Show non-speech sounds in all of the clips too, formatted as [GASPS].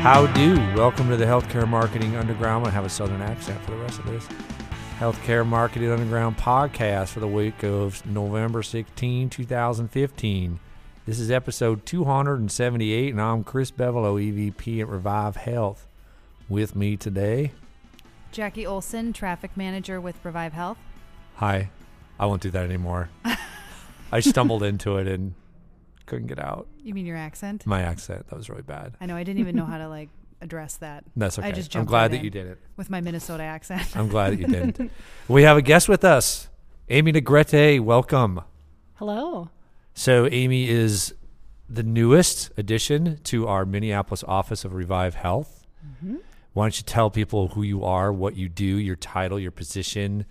How do? Welcome to the Healthcare Marketing Underground. I have a southern accent for the rest of this. Healthcare Marketing Underground podcast for the week of November 16, 2015. This is episode 278, and I'm Chris Bevolo, EVP at Revive Health. With me today, Jackie Olson, traffic manager with Revive Health. hi. I won't do that anymore. [LAUGHS] I stumbled into it and couldn't get out. You mean your accent? My accent, that was really bad. I know. I didn't even know how to like address that [LAUGHS] That's okay. I just I'm glad right that you did it. with my Minnesota accent. I'm glad that you didn't. [LAUGHS] we have a guest with us, Amy Negrete. Welcome. Hello. So, Amy is the newest addition to our Minneapolis office of Revive Health. Mm-hmm. Why don't you tell people who you are, what you do, your title, your position,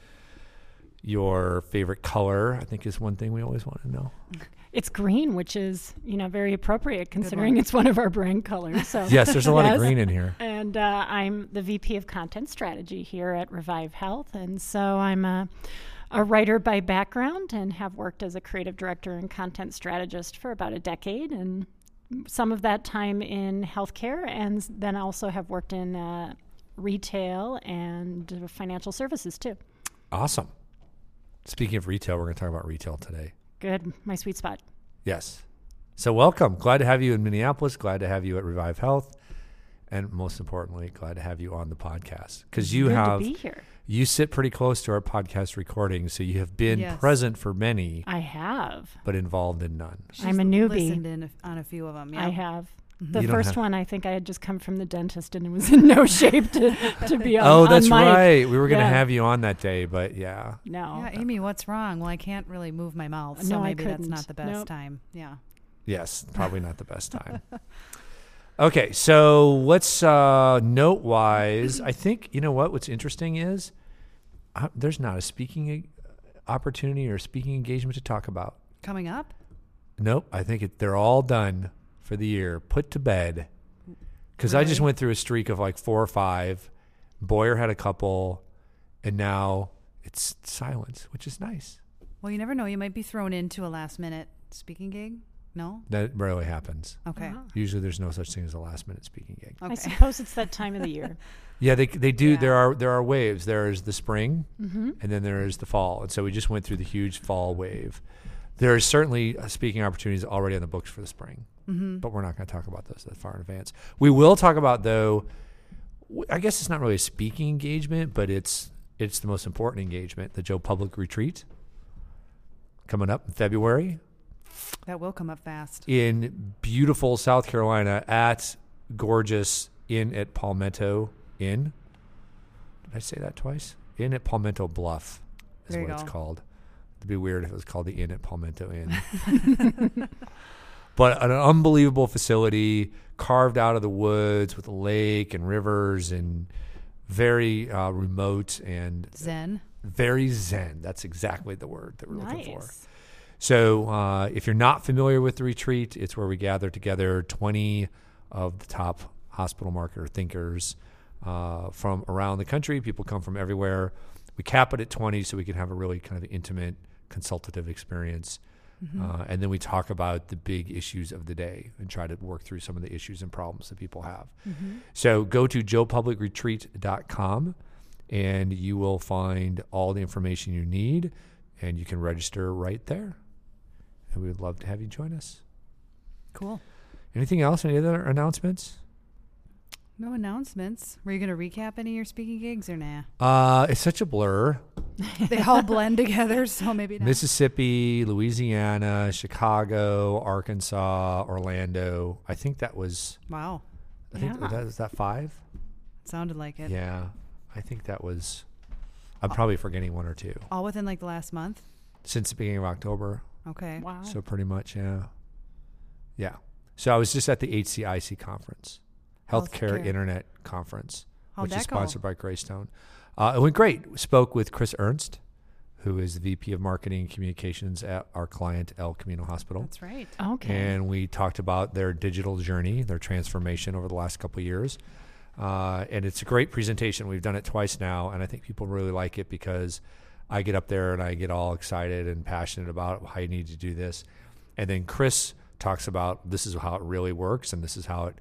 your favorite color? I think is one thing we always want to know. [LAUGHS] It's green, which is you know very appropriate considering it's one of our brand colors. So Yes, there's a lot Yes. of green in here. And uh, I'm the VP of Content Strategy here at Revive Health, and so I'm a, a writer by background and have worked as a creative director and content strategist for about a decade, and some of that time in healthcare, and then also have worked in uh, retail and financial services too. Awesome. Speaking of retail, we're going to talk about retail today. Good, my sweet spot. Yes. So welcome. Glad to have you in Minneapolis. Glad to have you at Revive Health. And most importantly, glad to have you on the podcast because you Good have to be here. you sit pretty close to our podcast recording, so you have been Yes. present for many, I have. but involved in none. I'm a newbie. Listened in a, on a few of them. Yeah. I have. The You first have- one, I think I had just come from the dentist and it was in no [LAUGHS] shape to, to be on. oh, on that's mic. right. We were going to Yeah. have you on that day, but yeah. No. Yeah, Amy, what's wrong? Well, I can't really move my mouth, so No, maybe that's couldn't. not the best Nope. time. Yeah. Yes, probably not the best time. [LAUGHS] Okay, so what's uh, note wise? I think you know what. What's interesting is uh, there's not a speaking opportunity or speaking engagement to talk about. Coming up? Nope, I think it, they're all done for the year, put to bed. Because I just went through a streak of like four or five. Boyer had a couple, and now it's silence, which is nice. Well, you never know. You might be thrown into a last minute speaking gig. No? That rarely happens. Okay. Ah. Usually, there's no such thing as a last minute speaking gig. I suppose it's that time of the year. [LAUGHS] Yeah, they they do. Yeah. There are there are waves. There is the spring, hmm and then there is the fall. And so we just went through the huge fall wave. There is certainly uh, speaking opportunities already on the books for the spring, Mm-hmm. but we're not going to talk about those that far in advance. We will talk about though. I guess it's not really a speaking engagement, but it's it's the most important engagement, the Joe Public Retreat, coming up in February That will come up fast. in beautiful South Carolina at gorgeous Inn at Palmetto Inn. Did I say that twice? Inn at Palmetto Bluff is There you what it's go. called. It'd be weird if it was called the Inn at Palmetto Inn. [LAUGHS] [LAUGHS] but an unbelievable facility carved out of the woods with a lake and rivers and very uh, remote and Zen. very zen. That's exactly the word that we're looking for. So, uh, if you're not familiar with the retreat, it's where we gather together 20 of the top hospital marketer thinkers uh, from around the country. People come from everywhere. We cap it at 20 so we can have a really kind of intimate consultative experience. Uh, and then we talk about the big issues of the day and try to work through some of the issues and problems that people have. So go to joepublicretreat.com and you will find all the information you need and you can register right there. And we would love to have you join us. Cool. Anything else? Any other announcements? No announcements. Were you going to recap any of your speaking gigs or nah? Uh, it's such a blur. [LAUGHS] they all blend together, so maybe not. Mississippi, Louisiana, Chicago, Arkansas, Orlando. I think that was. wow. I think Yeah. that was that five. Sounded like it. Yeah, I think that was. I'm probably forgetting one or two All within like the last month? since the beginning of October. Okay. Wow. So pretty much, yeah, yeah. So I was just at the HCIC conference, Healthcare, Healthcare. Internet Conference, How'd which is that go? sponsored by Greystone. Uh, it went great. We spoke with Chris Ernst, who is the VP of Marketing and Communications at our client El Camino Hospital. That's right. Okay. and we talked about their digital journey, their transformation over the last couple of years. Uh, and it's a great presentation. We've done it twice now, and I think people really like it because I get up there and I get all excited and passionate about how you need to do this. And then Chris talks about this is how it really works, and this is how it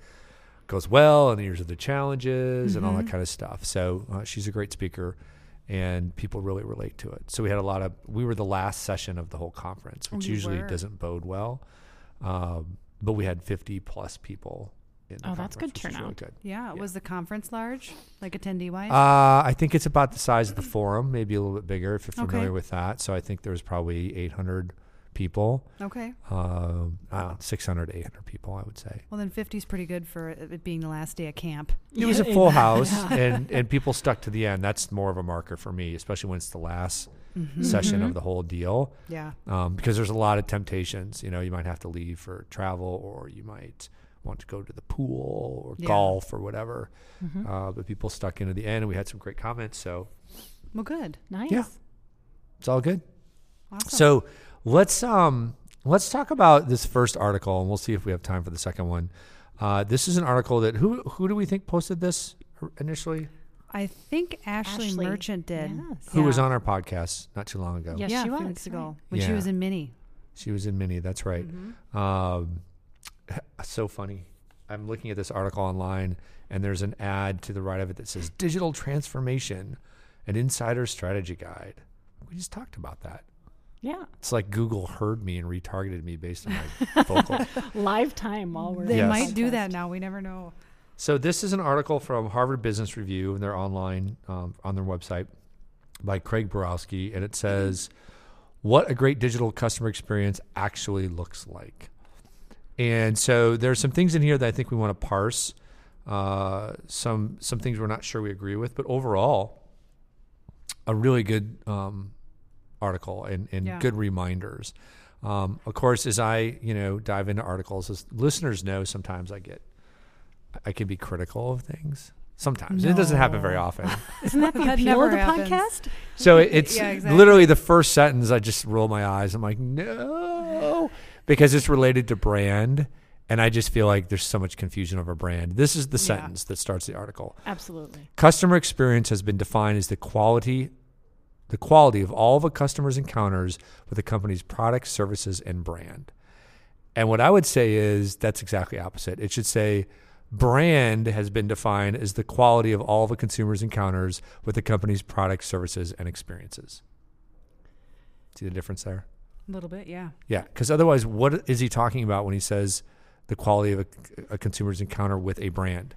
goes well, and here's the challenges, and all Mm-hmm. that kind of stuff. So uh, she's a great speaker, and people really relate to it. So we had a lot of. We were the last session of the whole conference, which you usually were. doesn't bode well, um, but we had 50 plus people. In the Oh, that's good was really turnout. good. Yeah. Yeah. Was the conference large, like attendee wise? Uh, I think it's about the size of the forum, maybe a little bit bigger if you're Okay. familiar with that. So I think there was probably 800 people, okay. uh, uh, 600 800 people, I would say. Well, then 50 is pretty good for it it being the last day of camp. It was a Yeah, full yeah. house, and, [LAUGHS] and people stuck to the end. That's more of a marker for me, especially when it's the last Mm-hmm. session Mhm. of the whole deal, Yeah. um, because there's a lot of temptations. You know, you might have to leave for travel, or you might want to go to the pool or Yeah. golf or whatever. Mhm. Uh, but people stuck into the end, and we had some great comments. So Well, good. Nice. Yeah. it's all good. Awesome. So let's um let's talk about this first article, and we'll see if we have time for the second one. Uh, this is an article that who who do we think posted this initially? I think Ashley, Ashley, Merchant did. yes. Who was on our podcast not too long ago? Yes, yeah, she was, weeks ago right. when she was in Mini. She was in Mini. That's right. Mm-hmm. Um, [LAUGHS] so funny. I'm looking at this article online, and there's an ad to the right of it that says "Digital Transformation, an Insider Strategy Guide." We just talked about that. Yeah. It's like Google heard me and retargeted me based on my [LAUGHS] vocal. Live time while we're They Yes. might do that now. We never know. So this is an article from Harvard Business Review, and they're online um, on their website by Craig Borowski, and it says, "What a great digital customer experience actually looks like." And so there's some things in here that I think we want to parse. Uh, some some things we're not sure we agree with, but overall, a really good um, article and, and Yeah. good reminders. Um, of course, as I you know dive into articles, as listeners know, sometimes I get I can be critical of things. Sometimes it doesn't happen very often. [LAUGHS] Isn't that the appeal of the happens. podcast? So it- [LAUGHS] it's Yeah, exactly. literally the first sentence. I just roll my eyes. I'm like, no, because it's related to brand, and I just feel like there's so much confusion over brand. This is the Yeah. sentence that starts the article. Absolutely. Customer experience has been defined as the quality, the quality of all of a customer's encounters with the company's products, services, and brand. And what I would say is that's exactly opposite. It should say brand has been defined as the quality of all of a consumer's encounters with the company's products, services, and experiences. See the difference there? A little bit, yeah. Yeah, because otherwise, what is he talking about when he says the quality of a, a consumer's encounter with a brand?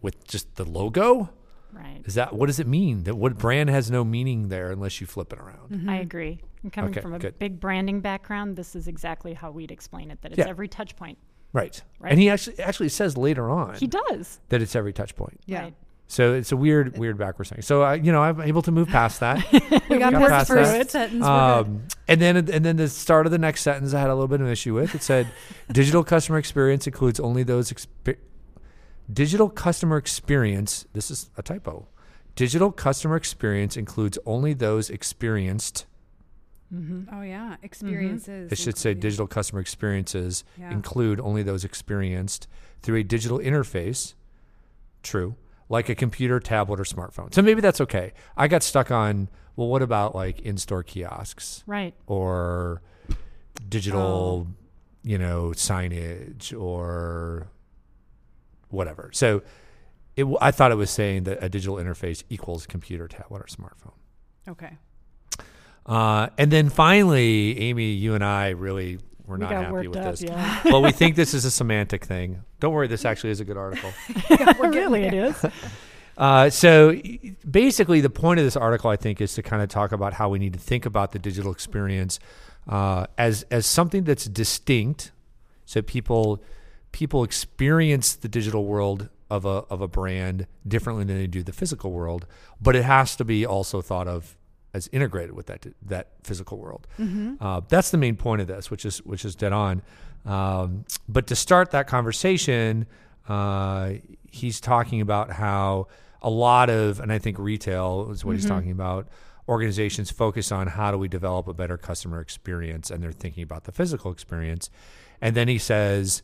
With just the logo? Right. Is that what does it mean? That what brand has no meaning there unless you flip it around. Mm-hmm. I agree. And coming Okay, from a good. big branding background, this is exactly how we'd explain it. That it's Yeah. every touch point. Right. Right. And he actually actually says later on He does. that it's every touch point. Yeah. Right. So it's a weird weird backwards thing. So I you know I'm able to move past that. [LAUGHS] We got got past past the first that. sentence. um, and then and then the start of the next sentence I had a little bit of an issue with. It said digital customer experience includes only those expe- digital customer experience. This is a typo. Digital customer experience includes only those experienced mm-hmm. Oh yeah, mm-hmm. experiences. It should say digital customer experiences Yeah. include only those experienced through a digital interface. True. Like a computer, tablet, or smartphone. So maybe that's okay. I got stuck on, well, what about like in store kiosks Right. or digital, Oh. you know, signage or whatever. So it, w- I thought it was saying that a digital interface equals computer, tablet, or smartphone. Okay. Uh, and then finally, Amy, you and I really were we not got happy with up. this. Yeah. [LAUGHS] well, we think [LAUGHS] this is a semantic thing. Don't worry, this actually is a good article. [LAUGHS] really, it is. Uh, so basically, the point of this article, I think, is to kind of talk about how we need to think about the digital experience uh, as as something that's distinct. So people people experience the digital world of a of a brand differently than they do the physical world, but it has to be also thought of as integrated with that that physical world. Uh, that's the main point of this, which is which is dead on. Um, but to start that conversation, uh, he's talking about how a lot of, and I think retail is what he's talking about. Organizations focus on how do we develop a better customer experience, and they're thinking about the physical experience. And then he says,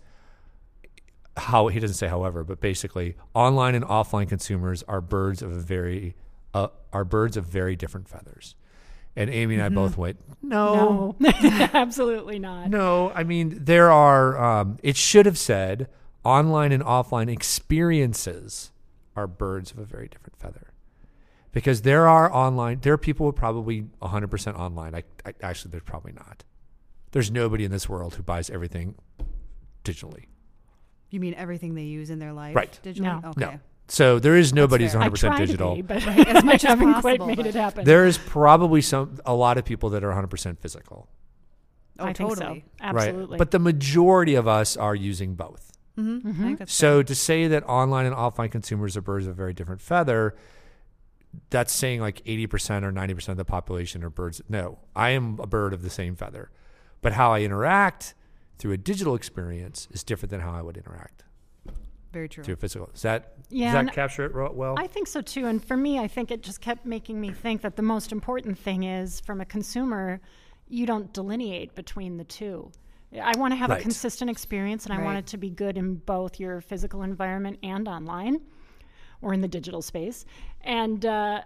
how he doesn't say however, but basically, online and offline consumers are birds of a very uh, are birds of very different feathers. And Amy and I both went, no, No, [LAUGHS] absolutely not. no, I mean there are. Um, it should have said online and offline experiences are birds of a very different feather. Because there are online, there are people who are probably 100% online. I, I actually, there's probably not. There's nobody in this world who buys everything digitally. You mean everything they use in their life? Right. Digitally? No. Okay. No. So there is nobody who's 100% digital. to be, but Right, as [LAUGHS] much I as haven't quite possible, made but- it happen. There is probably some a lot of people that are 100% physical. Oh, I think totally. so. Absolutely. Right. But the majority of us are using both. Mm-hmm. I think that's So to say that online and offline consumers are birds of a very different feather, that's saying like 80% or 90% of the population are birds. No, I am a bird of the same feather. But how I interact through a digital experience is different than how I would interact very true. through physical. Does that, Yeah, does that capture it well? I think so too. And for me, I think it just kept making me think that the most important thing is from a consumer, you don't delineate between the two. I want to have Right. a consistent experience and I want it to be good in both your physical environment and online or in the digital space. And uh,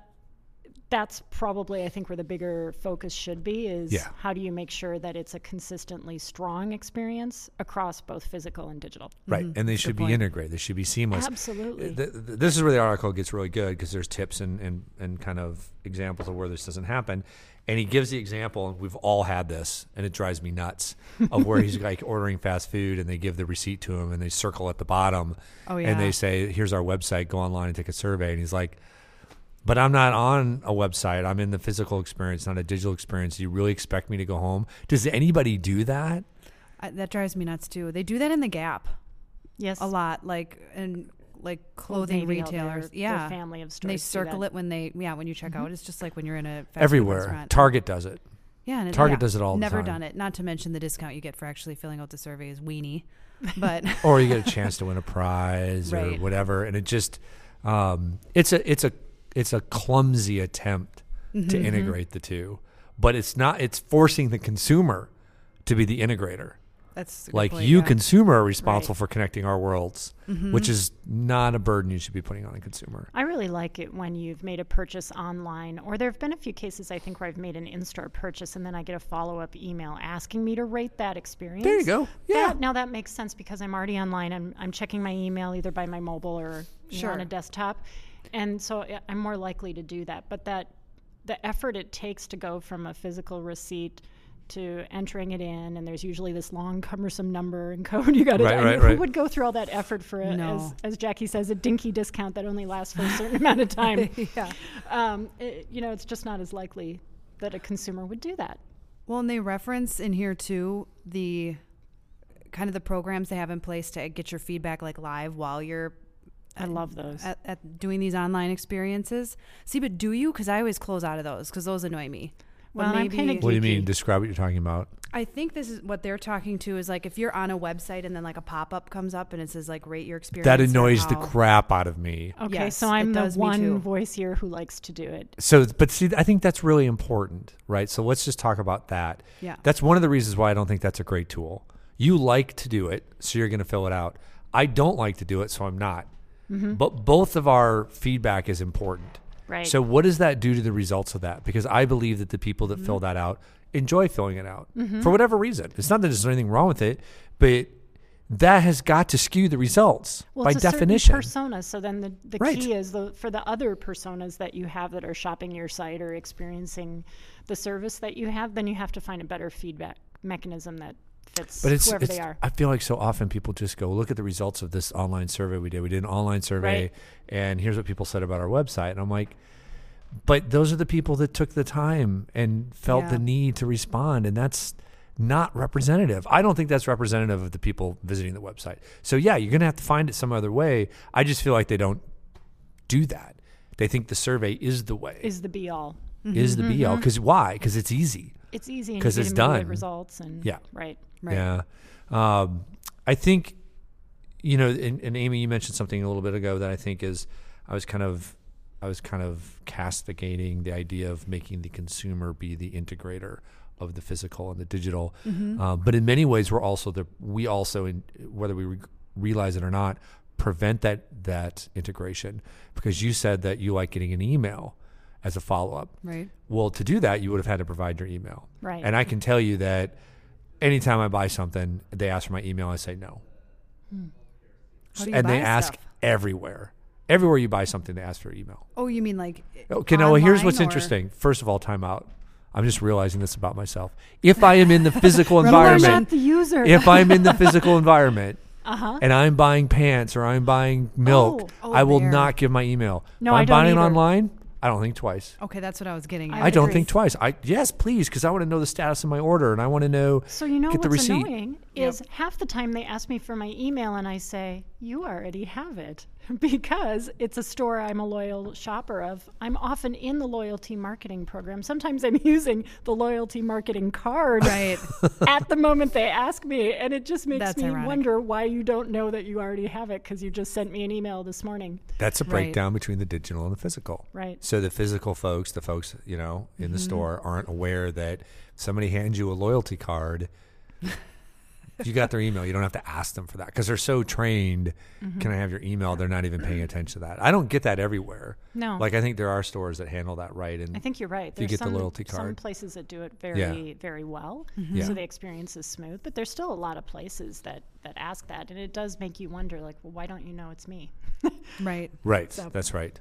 that's probably, I think, where the bigger focus should be is Yeah. how do you make sure that it's a consistently strong experience across both physical and digital? right. Mm-hmm. And they should be point. integrated. They should be seamless. Absolutely. Th- th- this is where the article gets really good because there's tips and, and, and kind of examples of where this doesn't happen. And he gives the example, and we've all had this, and it drives me nuts, of where he's like [LAUGHS] ordering fast food and they give the receipt to him and they circle at the bottom Oh, yeah. and they say, Here's our website, go online and take a survey. And he's like, But I'm not on a website. I'm in the physical experience, not a digital experience. Do you really expect me to go home? Does anybody do that? I, that drives me nuts too. They do that in the Gap yes. a lot, like and like clothing Navy, retailers. their- yeah, their family of and they circle it when they yeah when you check out. It's just like when you're in a fast Everywhere. restaurant. Target does it. Yeah, and it, Target yeah, does it all the time. Never done it. Not to mention the discount you get for actually filling out the survey is weenie. [LAUGHS] But or you get a chance to win a prize or whatever and it just um, it's a it's a it's a clumsy attempt Mm-hmm, to integrate the two but it's not it's forcing the consumer to be the integrator that's like point, you yeah. consumer are responsible Right. for connecting our worlds Mm-hmm. which is not a burden you should be putting on a consumer I really like it when you've made a purchase online, or there have been a few cases I think where I've made an in-store purchase and then I get a follow-up email asking me to rate that experience. there you go yeah That, now that makes sense because I'm already online. I'm, I'm checking my email either by my mobile or you know, on a desktop, and so I- I'm more likely to do that. But that the effort it takes to go from a physical receipt to entering it in, and there's usually this long, cumbersome number and code [LAUGHS] you got to. Right, I mean, right, [LAUGHS] who right. would go through all that effort for, a, No. as, as Jackie says, a dinky discount that only lasts for a certain amount of time? [LAUGHS] yeah. Um, it, you know, it's just not as likely that a consumer would do that. Well, and they reference in here too the kind of the programs they have in place to get your feedback like live while you're I love those. at, at doing these online experiences. See, but do you? Because I always close out of those because those annoy me. But Well, I'm kinda what do you mean describe what you're talking about I think this is what they're talking to is like if you're on a website and then like a pop up comes up and it says like rate your experience. that annoys the crap out of me Okay, Yes, so I'm the one voice here who likes to do it. so but see i think that's really important right so let's just talk about that Yeah. that's one of the reasons why i don't think that's a great tool you like to do it so you're going to fill it out i don't like to do it so i'm not but both of our feedback is important Right. so what does that do to the results of that because i believe that the people that Mm-hmm. fill that out enjoy filling it out for whatever reason it's not that there's anything wrong with it but that has got to skew the results well, by it's a definition persona. So then the, the Right. key is the, for the other personas that you have that are shopping your site or experiencing the service that you have, then you have to find a better feedback mechanism that fits But it's, whoever it's they are. I feel like so often people just go look at the results of this online survey we did. We did an online survey, Right. and here's what people said about our website. And I'm like, but those are the people that took the time and felt the need to respond, and that's not representative. I don't think that's representative of the people visiting the website. So yeah, you're gonna have to find it some other way. I just feel like they don't do that. They think the survey is the way, Is the be all. is the mm-hmm. be all. Because mm-hmm. why? Because it's easy. It's easy because it's done. results and Yeah. right. Right. Yeah. Um, I think, you know, and, and Amy, you mentioned something a little bit ago that I think is, I was kind of, I was kind of castigating the idea of making the consumer be the integrator of the physical and the digital. Uh, but in many ways, we're also the, we also, in, whether we re- realize it or not, prevent that that integration because you said that you like getting an email as a follow up. Right. Well, to do that, you would have had to provide your email. Right. And I can tell you that anytime I buy something, they ask for my email, I say no. How and they ask stuff? everywhere. Everywhere you buy something, they ask for email. Oh, you mean like Okay, now here's what's or- interesting. First of all, time out. I'm just realizing this about myself. If I am in the physical [LAUGHS] Remember You are environment, not the user. if I'm in the physical [LAUGHS] environment uh-huh. and I'm buying pants or I'm buying milk, Oh, I will there. not give my email. No, if I I'm don't buying either. online, I don't think twice. Okay, that's what I was getting I at. I would don't agree. think twice. I yes, please, because I want to know the status of my order and I want to know. So you know get the what's receipt. annoying Yep. is half the time they ask me for my email and I say, "You already have it." [LAUGHS] because it's a store I'm a loyal shopper of. I'm often in the loyalty marketing program. Sometimes I'm [LAUGHS] using the loyalty marketing card right. [LAUGHS] at the moment they ask me and it just makes That's me ironic. wonder why you don't know that you already have it cuz you just sent me an email this morning. That's a Right. breakdown between the digital and the physical. Right. So the physical folks, the folks you know in Mm-hmm. the store, aren't aware that somebody hands you a loyalty card. You got their email. You don't have to ask them for that because they're so trained. Mm-hmm. Can I have your email? They're not even paying mm-hmm. attention to that. I don't get that everywhere. No. Like I think there are stores that handle that right. And I think you're right. If you There's get the some, loyalty some places that do it very, very well, mm-hmm. Yeah. so the experience is smooth. But there's still a lot of places that that ask that, and it does make you wonder, like, well, why don't you know it's me? [LAUGHS] Right. Right. So- That's right.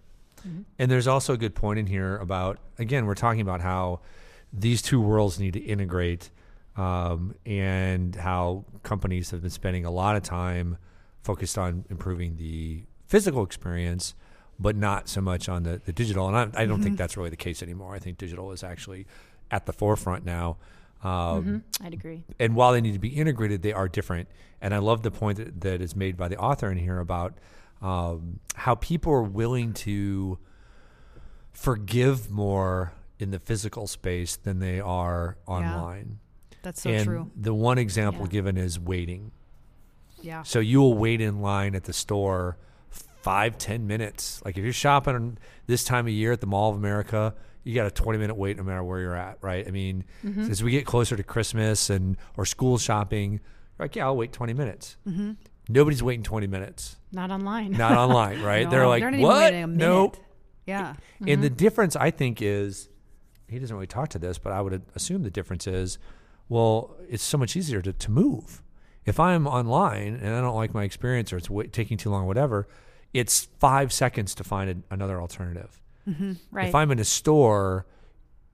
Mm-hmm. And there's also a good point in here about again, we're talking about how these two worlds need to integrate, um, and how companies have been spending a lot of time focused on improving the physical experience, but not so much on the, the digital. And I, I don't think that's really the case anymore. I think digital is actually at the forefront now. Um, I'd agree. and while they need to be integrated, they are different. And I love the point that, that is made by the author in here about um, how people are willing to forgive more in the physical space than they are online. That's so and true. the one example Yeah. given is waiting. Yeah. So you will wait in line at the store five, ten minutes. Like if you're shopping this time of year at the Mall of America, you got a 20 minute wait no matter where you're at, right? I mean, Mm-hmm. as we get closer to Christmas and or school shopping, you're like, yeah, I'll wait 20 minutes. Mm-hmm. Nobody's waiting 20 minutes. Not online. Not online, [LAUGHS] right? No, they're like, even what? waiting a minute. Nope. Yeah. And the difference, I think, is he doesn't really talk to this, but I would assume the difference is, well, it's so much easier to, to move. If I'm online and I don't like my experience or it's wa taking too long, whatever, it's five seconds to find a, another alternative. right. If I'm in a store,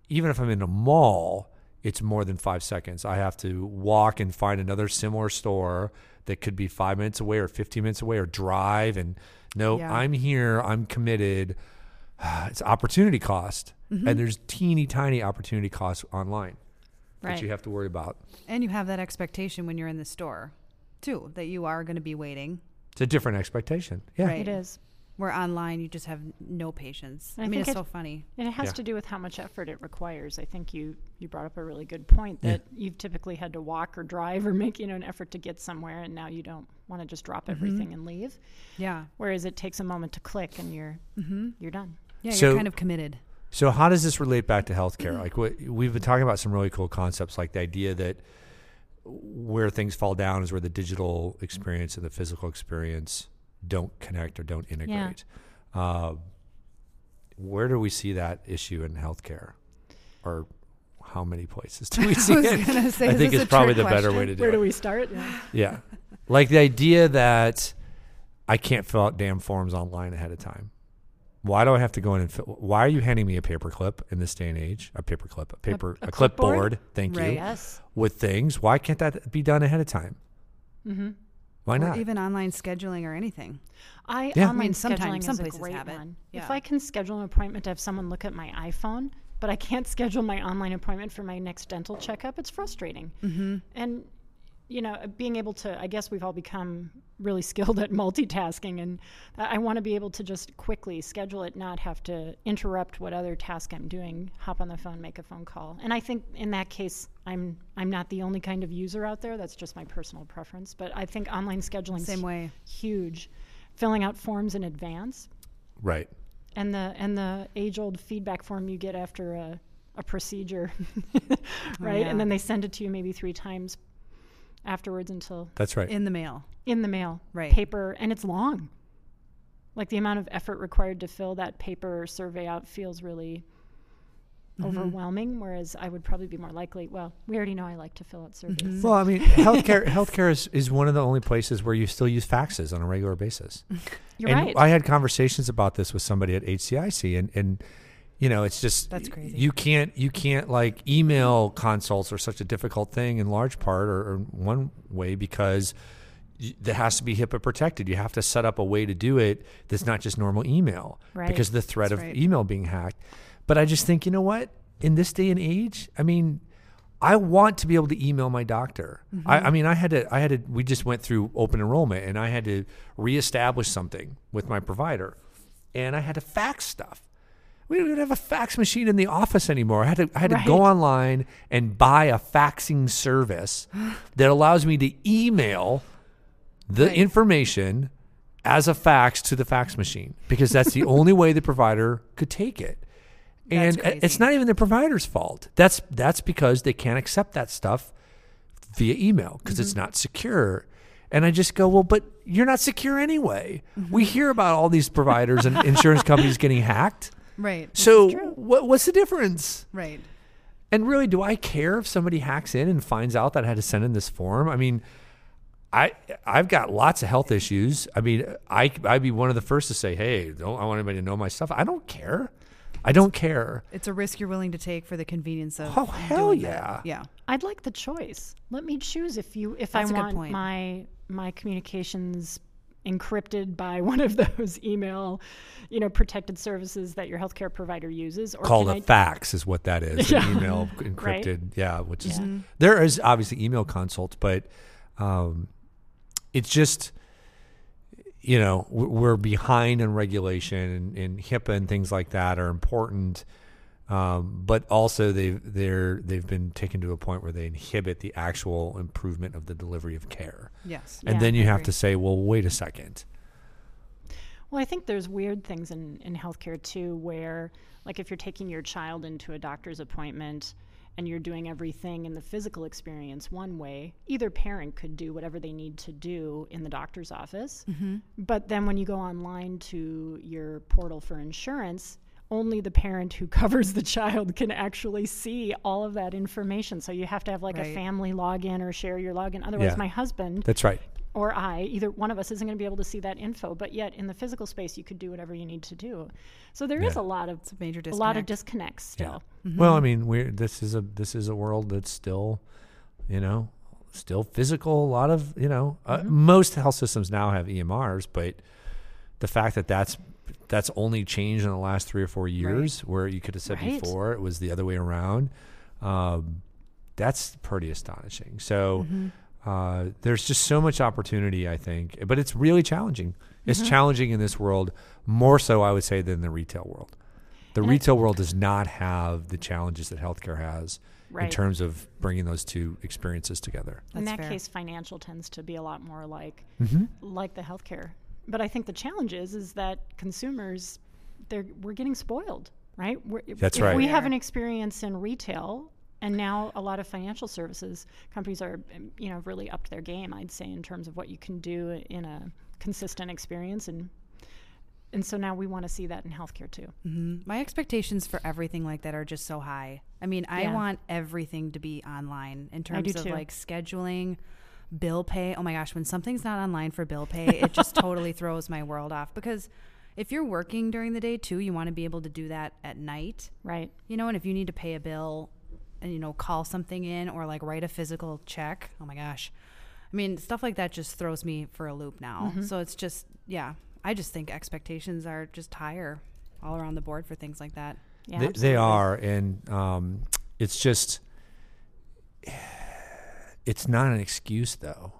even if I'm in a mall, it's more than five seconds. I have to walk and find another similar store that could be five minutes away or 15 minutes away or drive. And no, Yeah. I'm here, I'm committed. [SIGHS] It's opportunity cost. Mm-hmm. And there's teeny tiny opportunity costs online right. that you have to worry about. And you have that expectation when you're in the store, too, that you are going to be waiting. It's a different expectation. Yeah. Right. it is. Where online, you just have no patience. I I, mean, it's it- so funny. And it has Yeah. to do with how much effort it requires. I think you you brought up a really good point Yeah. that you've typically had to walk or drive or make you know an effort to get somewhere, and now you don't want to just drop Mm-hmm. everything and leave. Yeah. Whereas it takes a moment to click, and you're you're done. Yeah, So- you're kind of committed. So how does this relate back to healthcare? Like what, we've been talking about some really cool concepts, like the idea that where things fall down is where the digital experience and the physical experience don't connect or don't integrate. Uh, where do we see that issue in healthcare, or how many places do we [LAUGHS] see was it? say, I think it's probably the better way to do it. Where it. do we start? Yeah. Yeah. Like the idea that I can't fill out damn forms online ahead of time. Why do I have to go in and fill? Why are you handing me a paperclip in this day and age? A paperclip, a paper, a, a clipboard. clipboard? Thank Right. you. Yes. With things, why can't that be done ahead of time? Mm-hmm. Why or not? even online scheduling or anything. I Yeah. I online mean, sometimes- scheduling some is a places great have it. Yeah. If I can schedule an appointment to have someone look at my iPhone, but I can't [LAUGHS] schedule my online appointment for my next dental checkup, it's frustrating. Mm-hmm. And you know, being able to, I guess we've all become really [LAUGHS] skilled at multitasking, and I I want to be able to just quickly schedule it, not have to interrupt what other task I'm doing, hop on the phone, make a phone call. And I think in that case, I'm I'm not the only kind of user out there. That's just my personal preference. But I think online scheduling Same way. huge. Filling out forms in advance, right. and the and the age old feedback form you get after a, a procedure, [LAUGHS] right? yeah. And then they send it to you maybe three times afterwards until That's right. In the mail. in the mail, Right. Paper, and it's long. Like the amount of effort required to fill that paper survey out feels really mm-hmm. overwhelming. Whereas I would probably be more likely. Well, we already know I like to fill out mm-hmm. surveys. Well, I mean, [LAUGHS] healthcare healthcare is, is one of the only places where you still use faxes on a regular basis. [LAUGHS] You're and right. I had conversations about this with somebody at HCIC, and and you know, it's just That's crazy. You can't you can't like email consults are such a difficult thing in large part, or, or one way because y- that has to be HIPAA protected. You have to set up a way to do it that's not just normal email Right. because of the threat That's of right. email being hacked. But I just think, you know what? In this day and age, I mean, I want to be able to email my doctor. I, mm-hmm. I mean, I had to, I had to, we just went through open enrollment and I had to reestablish something with my provider and I had to fax stuff. We don't even have a fax machine in the office anymore. I had to, I had to go online and buy a faxing service [GASPS] that allows me to email the Right. information as a fax to the fax machine because that's the [LAUGHS] only way the provider could take it. And uh, it's not even the provider's fault. That's that's because they can't accept that stuff via email because it's Mm-hmm. not secure. And I just go, well, but you're not secure anyway. Mm-hmm. We hear about all these providers and insurance companies getting hacked. Right. So what, what's the difference? Right. And really, do I care if somebody hacks in and finds out that I had to send in this form? I mean, I I've got lots of health issues. I mean, I I'd be one of the first to say, "Hey, don't I want anybody to know my stuff?" I don't care. I don't care. It's a risk you're willing to take for the convenience of Oh, hell doing yeah. that. Yeah. I'd like the choice. Let me choose if you if That's a I good want my my communications encrypted by [LAUGHS] one of those email, you know, protected services that your healthcare provider uses, or Called a I- fax is what that is. Yeah. An email [LAUGHS] encrypted. Yeah, which is Yeah. there is obviously email consults, but um, it's just you know we're behind in regulation and, and HIPAA and things like that are important. Um, but also they've they're they've been taken to a point where they inhibit the actual improvement of the delivery of care, Yes. and Yeah, then you have to say, well, wait a second. Well, I think there's weird things in, in healthcare too, where, like, if you're taking your child into a doctor's appointment and you're doing everything in the physical experience one way, either parent could do whatever they need to do in the doctor's office. But then when you go online to your portal for insurance, only the parent who [LAUGHS] covers the child can actually see all of that information. So you have to have like a family login or share your login. Otherwise, Yeah. my husband That's right. or I, either one of us isn't going to be able to see that info. But yet, in the physical space, you could do whatever you need to do. So there is Yeah. a lot of a major a lot of disconnects still. Well, I mean, we're this is a this is a world that's still, you know, still physical. A lot of you know, uh, most health systems now have EMRs, but the fact that that's that's only changed in the last three or four years, where you could have said Right. before it was the other way around. Um, that's pretty astonishing. So. Uh, there's just so much opportunity, I think, but it's really challenging. It's challenging in this world more so, I would say, than the retail world. The And I- retail world does not have the challenges that healthcare has in terms of bringing those two experiences together. in That's that fair. case, financial tends to be a lot more like Mm-hmm. like the healthcare. But I think the challenge is is that consumers, they're we're getting spoiled, right? We're, That's if right. We We have an experience in retail, and now a lot of financial services companies are, um, you know, really upped their game. I'd say in terms of what you can do in a consistent experience, and and so now we want to see that in healthcare too. Mhm. My expectations for everything like that are just so high. I mean, I Yeah. want everything to be online in terms of too. like scheduling, bill pay. Oh my gosh, when something's not online for bill pay, it just totally [LAUGHS] throws my world off because if you're working during the day too, you want to be able to do that at night. Right. You know, and if you need to pay a bill and you know call something in or like write a physical check, oh my gosh. I mean, stuff like that just throws me for a loop now. Mm-hmm. So it's just yeah, I just think expectations are just higher all around the board for things like that. Yeah. they, they are, and um, it's just it's not an excuse though.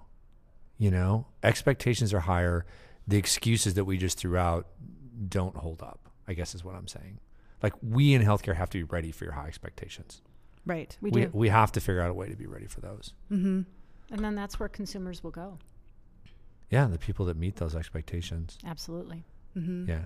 You know, expectations are higher. The excuses that we just threw out don't hold up. I guess is what I'm saying. Like we in healthcare have to be ready for your high expectations. Right. We we, do, we have to figure out a way to be ready for those. Mm-hmm. and then that's where consumers will go. Yeah, the people that meet those expectations. Absolutely. Mm-hmm. Yeah.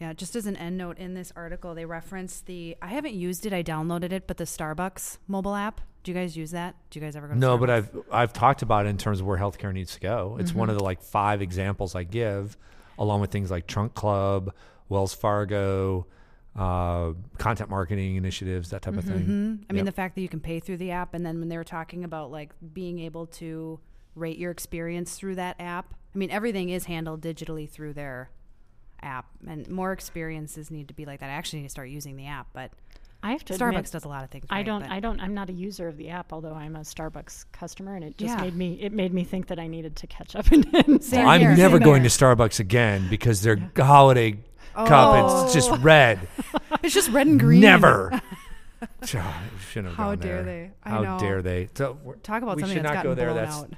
Yeah, just as an end note in this article, they reference the. I haven't used it. I downloaded it, but the Starbucks mobile app. Do you guys use that? Do you guys ever go? to No, but I've I've talked about it in terms of where healthcare needs to go. It's one of the like five examples I give, along with things like Trunk Club, Wells Fargo, uh, content marketing initiatives, that type of thing. hmm I mean, Yep. the fact that you can pay through the app, and then when they were talking about like being able to rate your experience through that app, I mean, everything is handled digitally through their app, and more experiences need to be like that. I actually need to start using the app, but I have to Starbucks admit, does a lot of things. I don't. but- I don't. I'm not a user of the app, although I'm a Starbucks customer, and it just Yeah. made me. It made me think that I needed to catch up [LAUGHS] and. and Same Well, I'm here, never same going here. to Starbucks again because their holiday cup it's oh. just Oh. red. [LAUGHS] it's just red and green. Never. God, [LAUGHS] we shouldn't have How gone dare there. they? I How know. dare they? So Talk about we something should that's not gotten go there. blown That's out.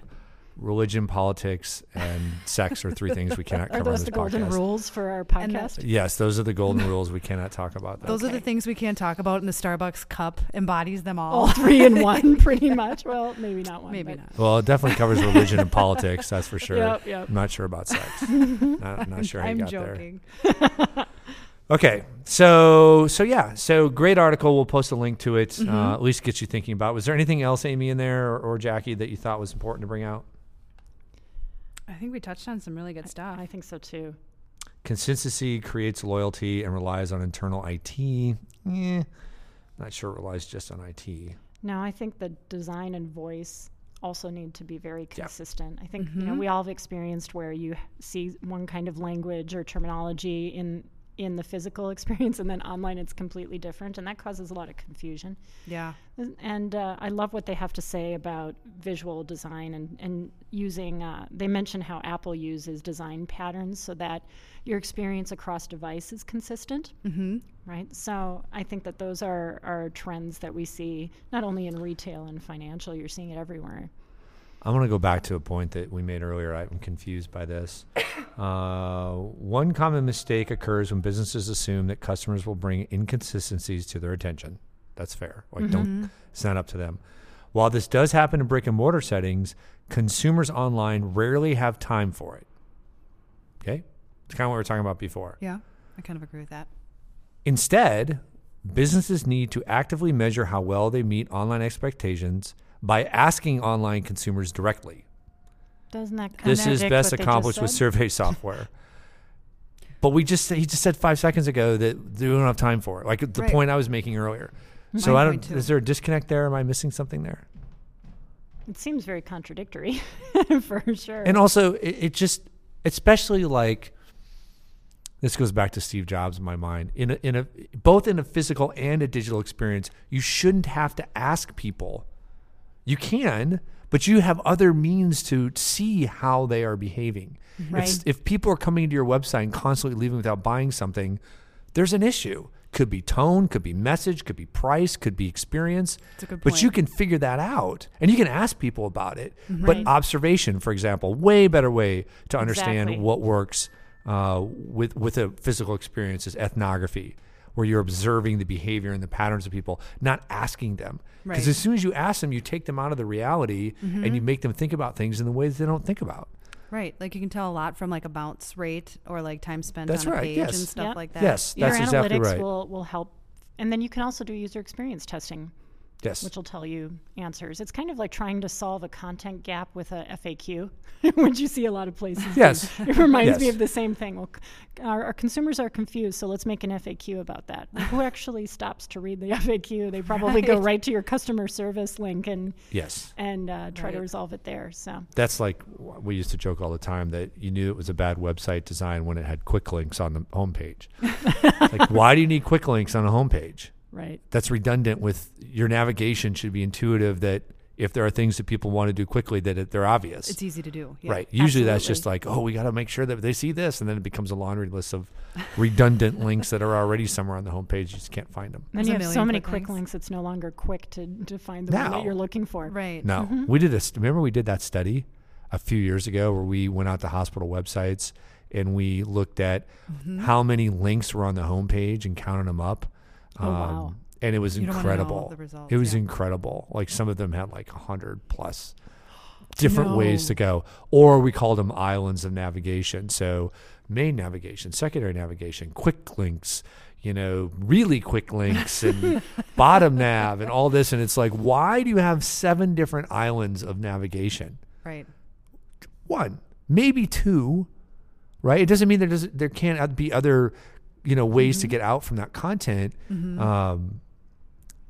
Religion, politics, and sex are three things we cannot [LAUGHS] Are cover on those this the golden podcast. rules for our podcast? Yes, those are the golden rules. We cannot talk about that. Those are the things we can't talk about, and the Starbucks cup embodies them all. All three in [LAUGHS] one, pretty much. Well, maybe not one. Maybe but- not. Well, it definitely covers religion and politics. That's for sure. Yep, yep. I'm not sure about sex. [LAUGHS] not, not sure how you I'm got joking. there. Okay, so so yeah, so great article. We'll post a link to it. Mm-hmm. Uh, at least get you thinking about. Was there anything else, Amy, in there or, or Jackie, that you thought was important to bring out? I think we touched on some really good stuff. I think so too. Consistency creates loyalty and relies on internal IT. Eh, not sure it relies just on IT. No, I think the design and voice also need to be very Yeah. consistent. I think you Mm-hmm. know we all have experienced where you see one kind of language or terminology in in the physical [LAUGHS] experience, and then online it's completely different, and that causes a lot of confusion. yeah. And uh, I love what they have to say about visual design and, and using, uh, they mention how Apple uses design patterns so that your experience across device is consistent, Mm-hmm. right? So I think that those are, are trends that we see not only in retail and financial, you're seeing it everywhere. I want to go back to a point that we made earlier. I'm confused by this. [COUGHS] Uh, one common mistake occurs when businesses assume that customers will bring inconsistencies to their attention. That's fair. Like, don't it's not up to them. While this does happen in brick and mortar settings, consumers online rarely have time for it. Okay, it's kind of what we were talking about before. Yeah. I kind of agree with that. Instead, businesses need to actively measure how well they meet online expectations by asking online consumers directly. Doesn't that This is best accomplished with survey [LAUGHS] software. but we just he just said five seconds ago that we don't have time for it. Like the Right. point I was making earlier. So I don't. Is there a disconnect there? Am I missing something there? It seems very contradictory, [LAUGHS] for sure. And also, it, it just, especially like, this goes back to Steve Jobs in my mind. In a, in a both in a physical and a digital experience, you shouldn't have to ask people. You can, but you have other means to see how they are behaving. Right. If, if people are coming to your website and constantly leaving without buying something, there's an issue. Could be tone, could be message, could be price, could be experience. That's a good But you can figure that out and you can ask people about it. Right. But observation, for example, way better way to understand Exactly. what works uh, with with a physical experience is ethnography, where you're observing the behavior and the patterns of people, not asking them. Because Right. as soon as you ask them, you take them out of the reality and you mm-hmm. make them think about things in the ways they don't think about. Right. Like you can tell a lot from like a bounce rate or like time spent That's on a page yes. and stuff Yep. like that. Yes, Your that's analytics exactly right. will, will help. And then you can also do user experience testing. Yes. which will tell you answers. It's kind of like trying to solve a content gap with a FAQ, [LAUGHS] which you see a lot of places. Yes. [LAUGHS] It reminds me of the same thing. Well, our, our consumers are confused, so let's make an FAQ about that. Who actually stops to read the [LAUGHS] FAQ? They probably go Right. right to your customer service link and yes. and uh, try to resolve it there. So That's like we used to joke all the time that you knew it was a bad website design when it had quick links on the homepage. like, why do you need quick links on a homepage? Right, That's redundant with your navigation should be intuitive that if there are things that people want to do quickly that it, they're obvious. It's easy to do. Yeah. right. Usually that's just like, oh, we got to make sure that they see this. And then it becomes a laundry list of redundant [LAUGHS] links that are already somewhere on the homepage. You just can't find them. then you have so many quick quick links. links. It's no longer quick to to find the one that you're looking for. Right. No, we did a. st- Remember, we did that study a few years ago where we went out to hospital websites and we looked at Mm-hmm. how many links were on the homepage and counted them up. Um, Oh, wow. And it was You don't wanna know all incredible. results, it was yeah. incredible. Like some of them had like a hundred plus [GASPS] different ways to go, or we called them islands of navigation. So main navigation, secondary navigation, quick links, you know, really quick links and [LAUGHS] bottom nav and all this. And it's like, why do you have seven different islands of navigation? Right. One, maybe two, right? It doesn't mean there doesn't there can't be other you know ways Mm-hmm. to get out from that content. Um,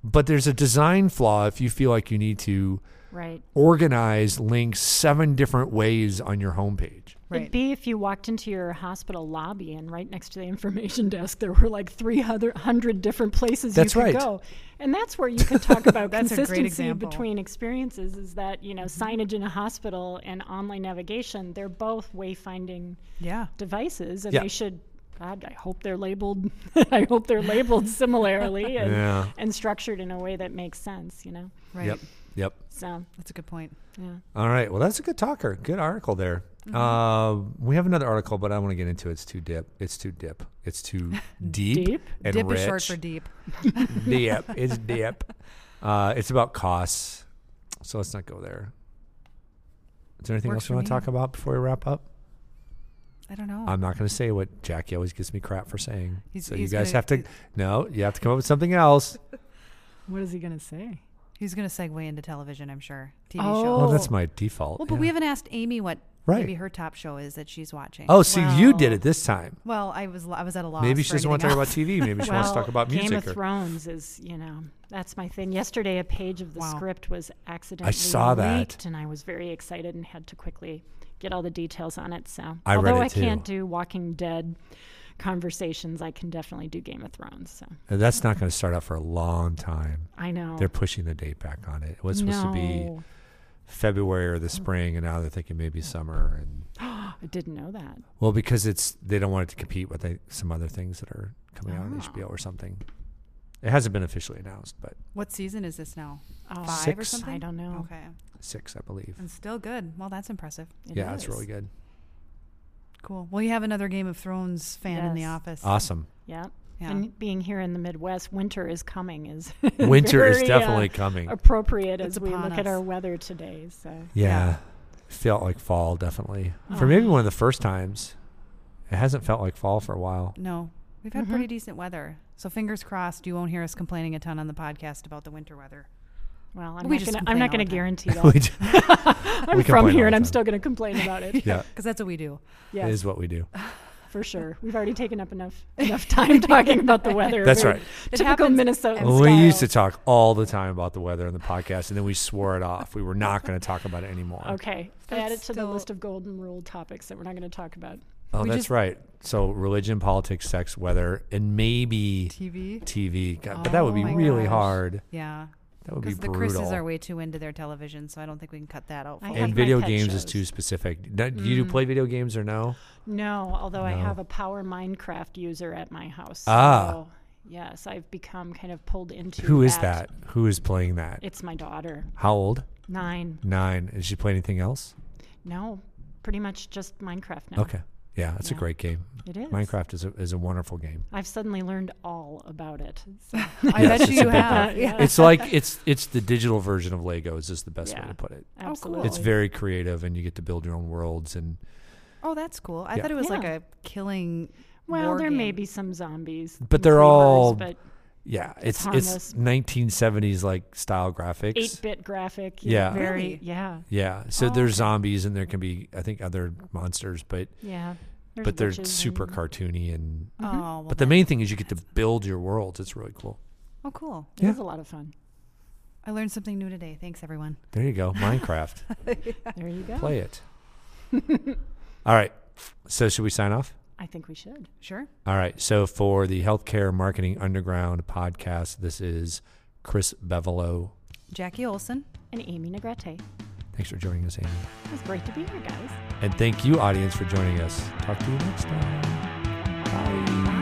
but there's a design flaw if you feel like you need to Right. organize links seven different ways on your homepage. Right. It'd be if you walked into your hospital lobby and right next to the information [LAUGHS] desk there were like 300 different places That's you could right. go. And that's where you could talk about [LAUGHS] That's a great consistency between experiences is that, you know, signage in a hospital and online navigation, they're both wayfinding Yeah. devices and Yeah. they should God, I hope they're labeled [LAUGHS] I hope they're labeled [LAUGHS] similarly and, Yeah. and structured in a way that makes sense, you know. Right. Yep. Yep. So That's a good point. yeah. All right. Well, that's a good talker. Good article there. Mm-hmm. Uh, we have another article, but I want to get into it. It's too dip. It's too dip. It's too [LAUGHS] deep, Deep? and Dip rich. is short for deep. dip. It's dip. Uh, it's about costs. So let's not go there. Is there anything Works else you want to talk about before we wrap up? I don't know. I'm not going to say what Jackie always gives me crap for saying. He's- so he's you guys gonna- have to. No, you have to come up with something else. [LAUGHS] What is he gonna say? He's going to segue into television, I'm sure. TV Oh. shows. Well, oh, that's my default. Well, but yeah. we haven't asked Amy what Right. maybe her top show is that she's watching. Oh, so you did it this time. Well, I was I was at a loss. Maybe she doesn't want to talk about TV. Maybe she wants to talk [LAUGHS] about music. Game of or- Thrones is, you know, that's my thing. Yesterday, a page of the Wow. script was accidentally I saw that. leaked, and I was very excited and had to quickly get all the details on it. So, I read although I can't do Walking Dead conversations, I can definitely do Game of Thrones. So And that's not going to start out for a long time. I know They're pushing the date back on it. It was supposed to be No. February or the spring, and now they're thinking maybe summer. And [GASPS] I didn't know that. well, because it's they don't want it to compete with like, some other things that are coming out on Ah. HBO or something. It hasn't been officially announced, but What season is this now? Oh, Five or Six. something? I don't know. Okay. six, I believe. And still good. Well, that's impressive. It yeah, it's is. really good. Cool. Well, you have another Game of Thrones fan in the Yes. office. Awesome. Yeah. Yeah. And being here in the Midwest, winter is coming. Is [LAUGHS] Winter is very, uh, definitely coming. appropriate It's as we upon look at our weather today. So Yeah. Yeah. Felt like fall, definitely. For Oh. maybe one of the first times. It hasn't felt like fall for a while. No, we've had Mhm. pretty decent weather. So fingers crossed, you won't hear us complaining a ton on the podcast about the winter weather. well, I'm We not gonna, I'm not going to guarantee [LAUGHS] that. We do- [LAUGHS] I'm from here and I'm still going to complain about it. Yeah. Because that's what we do. Yes, It is what we do. For sure. We've already taken up enough enough time talking about the weather. That's Very right. Typical Minnesota. every- we used to talk all the time about the weather on the podcast, and then we swore it off. We were not going to talk about it anymore. Okay, add That's it to the list of golden rule topics that we're not going to talk about. Oh, We that's just- right. So religion, politics, sex, weather, and maybe TV. TV. God, but that oh would be Oh really gosh. hard. Yeah. That would be Because the brutal. Chris's are way too into their television, so I don't think we can cut that out. I have and my video pet games is shows. too specific. Do you do Mm. play video games or no? No, although I No. have a power Minecraft user at my house. Ah. So, yes, I've become kind of pulled into. Who is that? Who is playing that? It's my daughter, How old? nine. Nine. Does she play anything else? No, pretty much just Minecraft now. Okay. Yeah, that's a great game. It is. Minecraft is a, is a wonderful game. I've suddenly learned all about it. So, [LAUGHS] I Yes, bet you a you big have. Yeah. It's like it's it's the digital version of Legos is the best way to put it. Oh, absolutely. It's very creative and you get to build your own worlds and Oh, that's cool. I Yeah. thought it was like a killing. well. war There game. may be some zombies, But they're all but yeah, It's it's it's, 1970s like style graphics. eight-bit graphic. Yeah. know, very Really? yeah, Yeah, so Oh, there's zombies and there can be I think other monsters, but yeah. There's but they're super and- cartoony and Oh, mm-hmm. well, but the main thing is you get to build your worlds. It's really cool. Oh, cool. It Yeah. is a lot of fun. I learned something new today. Thanks, everyone. There you go, [LAUGHS] Minecraft. There you go. Play it. [LAUGHS] All right. So should we sign off? I think we should. Sure. All right. So for the Healthcare Marketing Underground podcast, this is Chris Bevolo. Jackie Olson. And Amy Negrete. Thanks for joining us, Amy. It was great to be here, guys. And thank you, audience, for joining us. Talk to you next time. Bye. Bye.